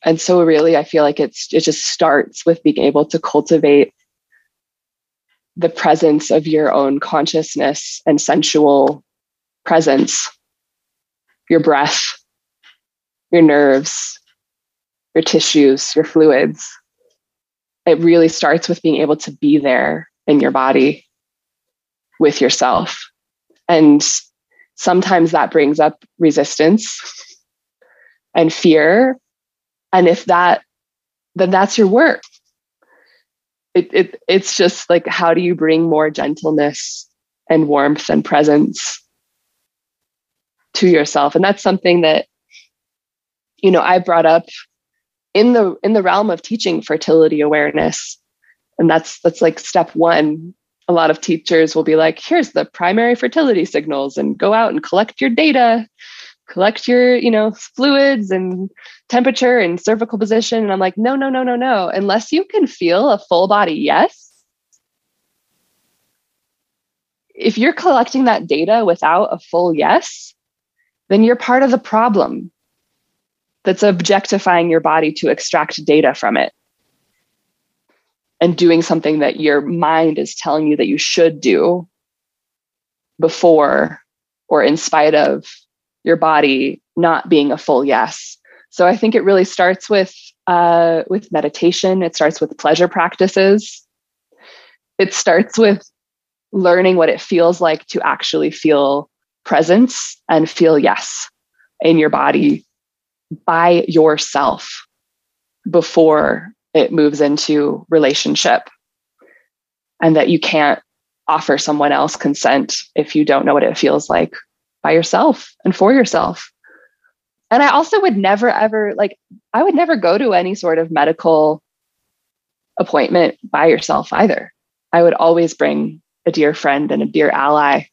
And so, really, I feel like it's it just starts with being able to cultivate the presence of your own consciousness and sensual presence, your breath, your nerves, your tissues, your fluids. It really starts with being able to be there in your body with yourself. And sometimes that brings up resistance and fear. And if that, then that's your work. It, it, it's just like, how do you bring more gentleness and warmth and presence to yourself. And that's something that you know i brought up in the in the realm of teaching fertility awareness. And that's that's like step 1 a lot of teachers will be like here's the primary fertility signals and go out and collect your data collect your you know fluids and temperature and cervical position. And i'm like no no no no no. Unless you can feel a full body yes if you're collecting that data without a full yes then you're part of the problem that's objectifying your body to extract data from it and doing something that your mind is telling you that you should do before or in spite of your body not being a full yes. So I think it really starts with uh, with meditation. It starts with pleasure practices. It starts with learning what it feels like to actually feel presence and feel yes in your body by yourself before it moves into relationship. And that you can't offer someone else consent if you don't know what it feels like by yourself and for yourself. And i also would never ever like i would never go to any sort of medical appointment by yourself either. I would always bring a dear friend and a dear ally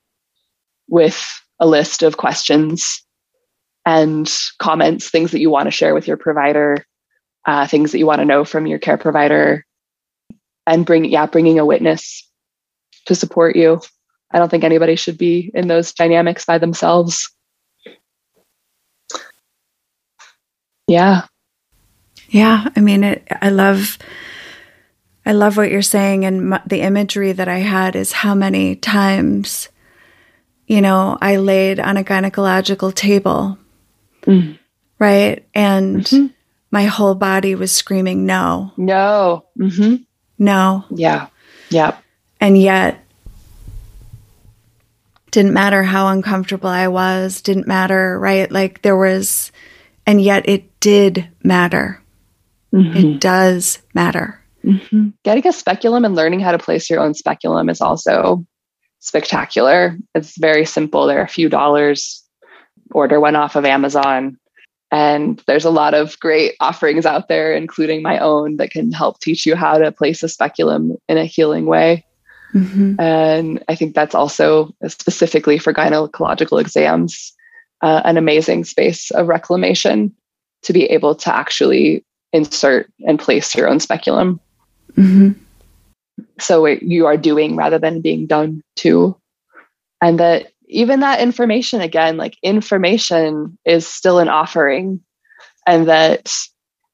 with a list of questions and comments things that you want to share with your provider uh, things that you want to know from your care provider and bring yeah bringing a witness to support you. I don't think anybody should be in those dynamics by themselves. Yeah. Yeah i mean it, i love i love what you're saying and m- the imagery that i had is how many times you know i laid on a gynecological table mm. right and mm-hmm my whole body was screaming no. No. Mm-hmm. No. Yeah. Yeah. And yet, didn't matter how uncomfortable I was, didn't matter, right? Like there was, and yet it did matter. Mm-hmm. It does matter. Mm-hmm. Getting a speculum and learning how to place your own speculum is also spectacular. It's very simple. There are a few dollars. Order one off of Amazon. And there's a lot of great offerings out there, including my own, that can help teach you how to place a speculum in a healing way. Mm-hmm. And I think that's also specifically for gynecological exams, uh, an amazing space of reclamation to be able to actually insert and place your own speculum. Mm-hmm. So you are doing rather than being done to. And that even that information again like information is still an offering. And that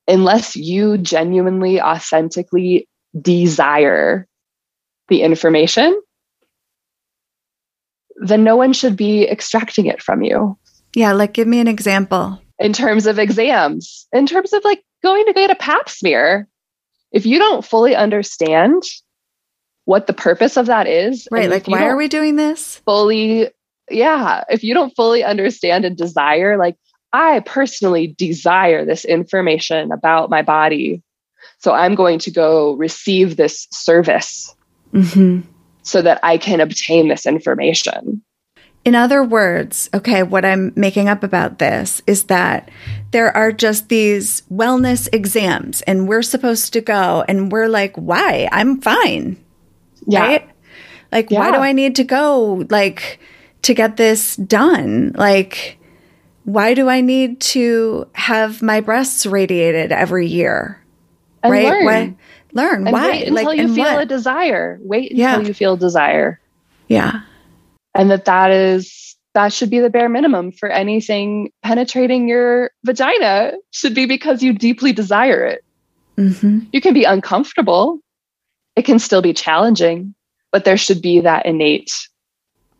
unless you genuinely authentically desire the information then no one should be extracting it from you. Yeah like give me an example. In terms of exams in terms of like going to get a pap smear. If you don't fully understand what the purpose of that is right like why are we doing this fully yeah, if you don't fully understand and desire, like I personally desire this information about my body. So I'm going to go receive this service mm-hmm. so that I can obtain this information. In other words, okay, what I'm making up about this is that there are just these wellness exams and we're supposed to go and we're like, why? I'm fine. Yeah. Right? Like, yeah. why do I need to go? Like, to get this done? Like, why do I need to have my breasts radiated every year? And right? Learn. Why? Learn. And why? Wait until like, you feel what? a desire. Wait until yeah. you feel desire. Yeah. And that that is that should be the bare minimum for anything penetrating your vagina should be because you deeply desire it. Mm-hmm. You can be uncomfortable. It can still be challenging, but there should be that innate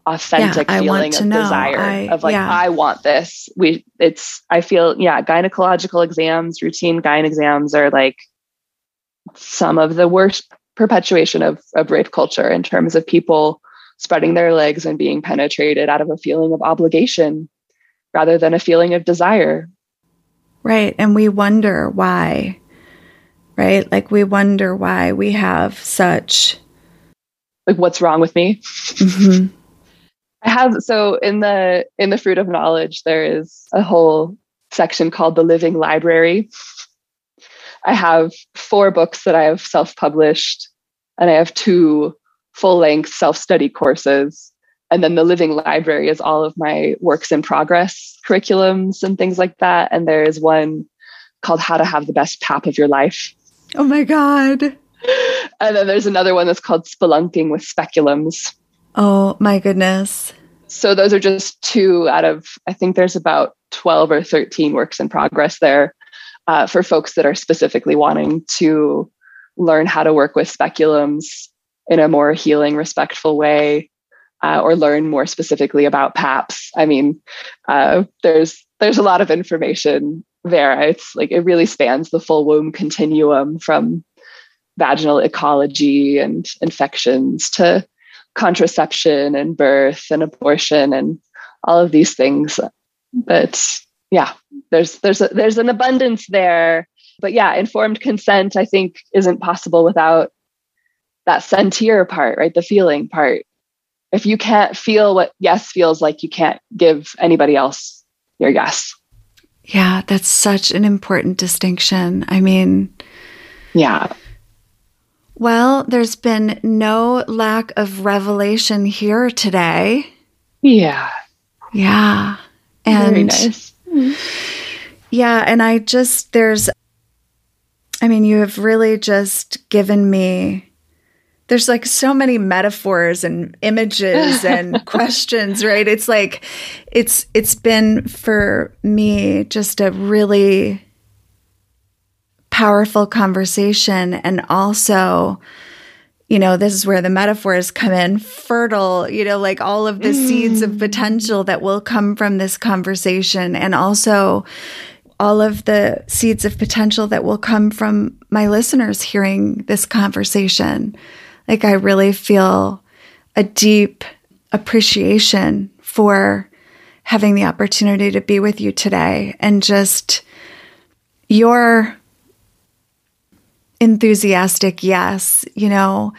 authentic yeah, feeling of know. desire I, of like yeah. i want this we it's i feel yeah gynecological exams routine gyne exams are like some of the worst perpetuation of, of rape culture in terms of people spreading their legs and being penetrated out of a feeling of obligation rather than a feeling of desire right and we wonder why right? Like we wonder why we have such like what's wrong with me? Mm-hmm. I have so in the in the fruit of knowledge there is a whole section called the living library. I have four books that I have self-published and I have two full-length self-study courses. And then the living library is all of my works in progress curriculums and things like that. And there is one called how to have the best pap of your life. Oh my god. And then there's another one that's called spelunking with speculums Oh my goodness. So those are just two out of, I think there's about 12 or 13 works in progress there uh, for folks that are specifically wanting to learn how to work with speculums in a more healing, respectful way, uh, or learn more specifically about PAPS. I mean, uh, there's there's a lot of information there. It's like it really spans the full womb continuum from vaginal ecology and infections to contraception and birth and abortion and all of these things. But yeah, there's there's a, there's an abundance there. But yeah, informed consent I think isn't possible without that sentir part, right? The feeling part. If you can't feel what yes feels like, you can't give anybody else your yes. Yeah, that's such an important distinction. I mean, yeah. Well, there's been no lack of revelation here today. Yeah. Yeah. And Very nice. Yeah, and I just there's I mean, you have really just given me there's like so many metaphors and images and questions, right? It's like it's it's been for me just a really powerful conversation and also you know, this is where the metaphors come in fertile, you know, like all of the mm. seeds of mm. potential that will come from this conversation. And also all of the seeds of potential that will come from my listeners hearing this conversation. Like, I really feel a deep appreciation for having the opportunity to be with you today and just your enthusiastic yes, you know,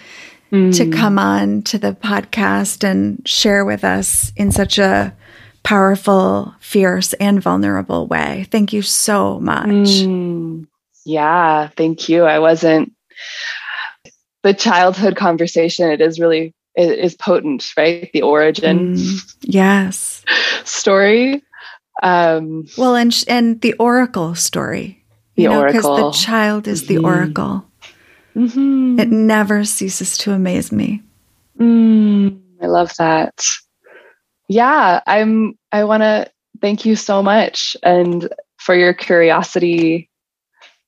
mm. to come on to the podcast and share with us in such a powerful, fierce, and vulnerable way. Thank you so much. Mm. Yeah, thank you. I wasn't the childhood conversation, it is really it is potent, right? The origin. Mm, yes. story. Um well and sh- and the oracle story the know. Because the child is mm-hmm. the oracle. Mm-hmm. It never ceases to amaze me. Mm, I love that. Yeah, I'm. I want to thank you so much and for your curiosity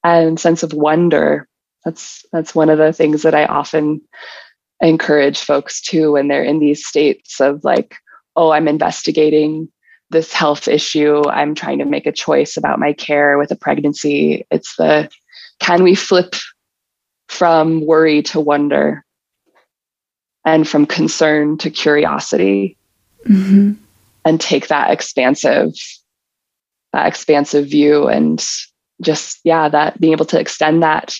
and sense of wonder. That's that's one of the things that I often encourage folks to when they're in these states of like, oh, I'm investigating this health issue. I'm trying to make a choice about my care with a pregnancy. It's the can we flip from worry to wonder and from concern to curiosity mm-hmm. and take that expansive that expansive view and just yeah that being able to extend that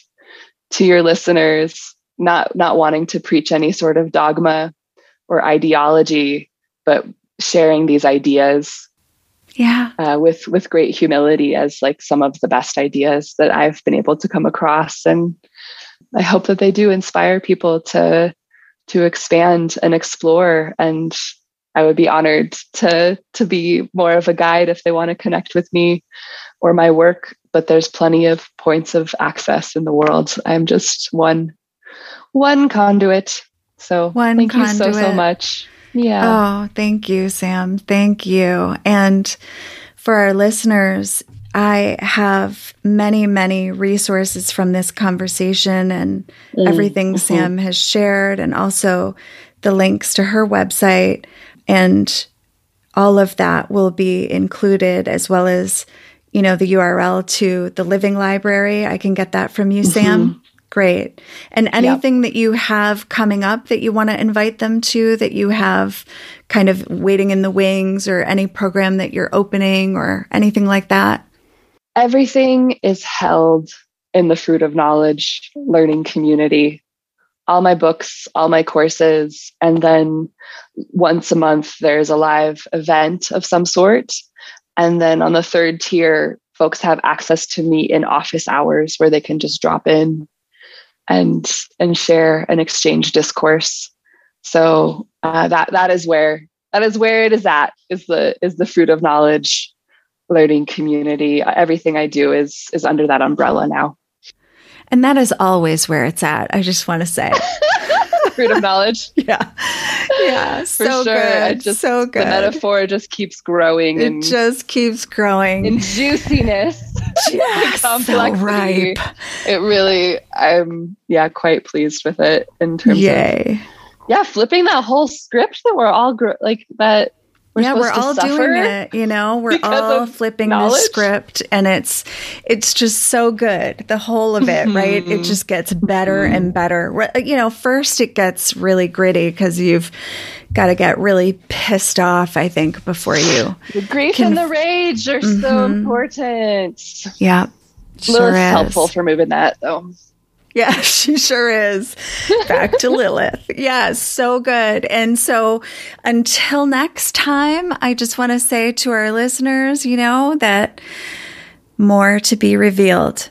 to your listeners not not wanting to preach any sort of dogma or ideology but sharing these ideas yeah. uh, with with great humility as like some of the best ideas that i've been able to come across. And i hope that they do inspire people to to expand and explore. And i would be honored to to be more of a guide if they want to connect with me or my work but there's plenty of points of access in the world i'm just one one conduit so one thank conduit. you so so much yeah. Oh, thank you, Sam. Thank you. And for our listeners, I have many, many resources from this conversation and mm, everything mm-hmm. Sam has shared, and also the links to her website. And all of that will be included, as well as, you know, the URL to the Living Library. I can get that from you, mm-hmm. Sam. Great. And anything yep. that you have coming up that you want to invite them to, that you have kind of waiting in the wings, or any program that you're opening, or anything like that? Everything is held in the Fruit of Knowledge learning community. All my books, all my courses, and then once a month, there's a live event of some sort. And then on the third tier, folks have access to me in office hours where they can just drop in and and share and exchange discourse. So uh, that that is where that is where it is at is the is the fruit of knowledge learning community. Everything I do is is under that umbrella now. And that is always where it's at. I just want to say. fruit of knowledge. Yeah. Yeah. For so sure. Good. Just, so good. The metaphor just keeps growing. It just keeps growing. In juiciness. Yes. complexity. So ripe. It really, I'm, yeah, quite pleased with it in terms Yay. of. Yeah, flipping that whole script that we're all gr- like that we're yeah, we're all doing it. You know, we're all flipping the script, and it's it's just so good. The whole of it, right? It Mhm. just gets better and better. You know, first it gets really gritty because you've got to get really pissed off. I think before you, The grief Can- and the rage are so Mhm. important. yeah, sure Lilith's helpful for moving that though. Yeah, she sure is. Back to Lilith. Yeah, so good. And so until next time, I just want to say to our listeners, you know, that more to be revealed.